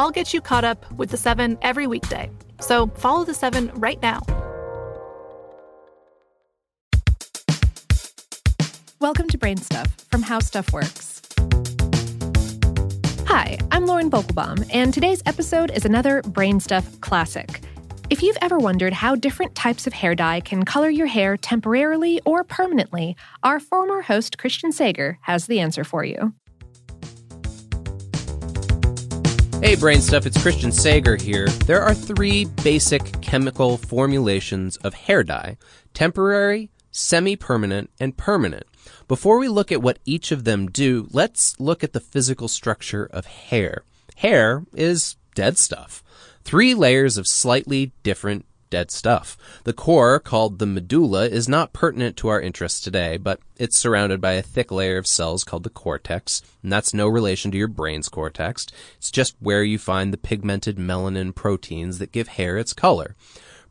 I'll get you caught up with the seven every weekday. So follow the seven right now. Welcome to Brain Stuff from How Stuff Works. Hi, I'm Lauren Vogelbaum, and today's episode is another Brain Stuff classic. If you've ever wondered how different types of hair dye can color your hair temporarily or permanently, our former host Christian Sager has the answer for you. Hey, Brain Stuff, it's Christian Sager here. There are three basic chemical formulations of hair dye temporary, semi permanent, and permanent. Before we look at what each of them do, let's look at the physical structure of hair. Hair is dead stuff. Three layers of slightly different dead stuff. The core, called the medulla, is not pertinent to our interests today, but it's surrounded by a thick layer of cells called the cortex, and that's no relation to your brain's cortex. It's just where you find the pigmented melanin proteins that give hair its color.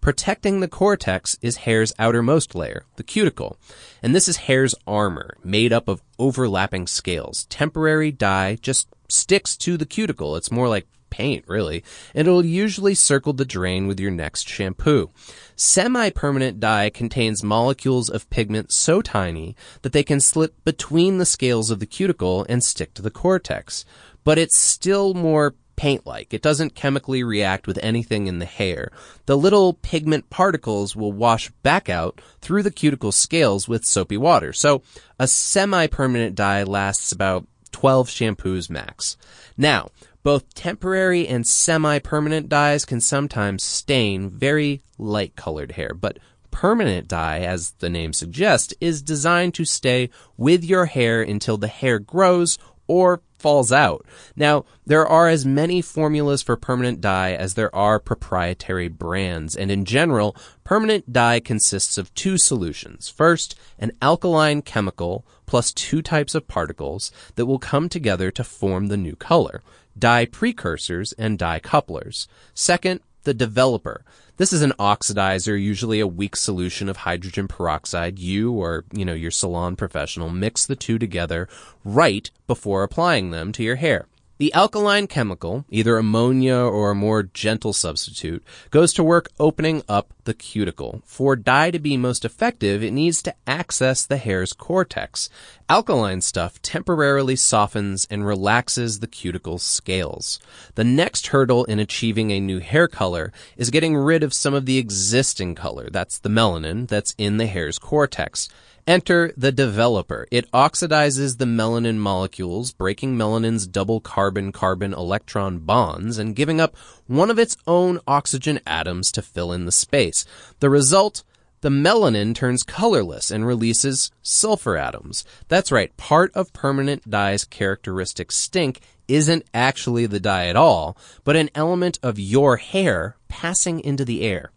Protecting the cortex is hair's outermost layer, the cuticle. And this is hair's armor, made up of overlapping scales. Temporary dye just sticks to the cuticle. It's more like paint, really, and it'll usually circle the drain with your next shampoo. Semi-permanent dye contains molecules of pigment so tiny that they can slip between the scales of the cuticle and stick to the cortex. But it's still more paint-like. It doesn't chemically react with anything in the hair. The little pigment particles will wash back out through the cuticle scales with soapy water. So a semi-permanent dye lasts about 12 shampoos max. Now, both temporary and semi-permanent dyes can sometimes stain very light colored hair, but permanent dye, as the name suggests, is designed to stay with your hair until the hair grows or falls out. Now, there are as many formulas for permanent dye as there are proprietary brands, and in general, permanent dye consists of two solutions. First, an alkaline chemical plus two types of particles that will come together to form the new color. Dye precursors, and dye couplers. Second, the developer. This is an oxidizer, usually a weak solution of hydrogen peroxide. You or, you know, your salon professional mix the two together right before applying them to your hair. The alkaline chemical, either ammonia or a more gentle substitute, goes to work opening up the cuticle. For dye to be most effective, it needs to access the hair's cortex. Alkaline stuff temporarily softens and relaxes the cuticle's scales. The next hurdle in achieving a new hair color is getting rid of some of the existing color, that's the melanin, that's in the hair's cortex. Enter the developer. It oxidizes the melanin molecules, breaking melanin's double carbon-carbon electron bonds and giving up one of its own oxygen atoms to fill in the space. The result? The melanin turns colorless and releases sulfur atoms. That's right, part of permanent dye's characteristic stink isn't actually the dye at all, but an element of your hair passing into the air.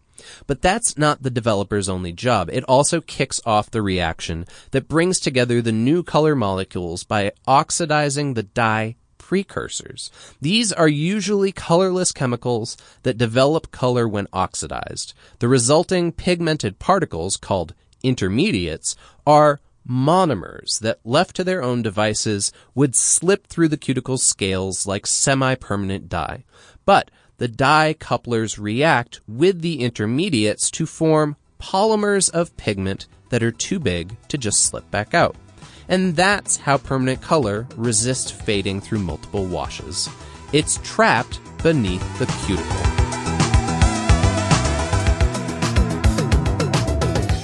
But that's not the developer's only job. It also kicks off the reaction that brings together the new color molecules by oxidizing the dye precursors. These are usually colorless chemicals that develop color when oxidized. The resulting pigmented particles, called intermediates, are monomers that, left to their own devices, would slip through the cuticle scales like semi-permanent dye. But the dye couplers react with the intermediates to form polymers of pigment that are too big to just slip back out. And that's how permanent color resists fading through multiple washes. It's trapped beneath the cuticle.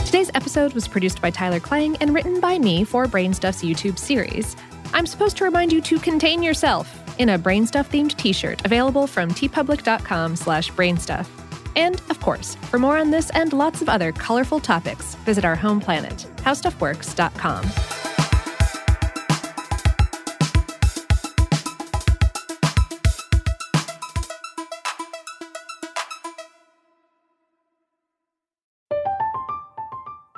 Today's episode was produced by Tyler Klang and written by me for Brainstuff's YouTube series. I'm supposed to remind you to contain yourself in a Brainstuff themed t-shirt available from teepublic.com slash brainstuff. And, of course, for more on this and lots of other colorful topics, visit our home planet, howstuffworks.com.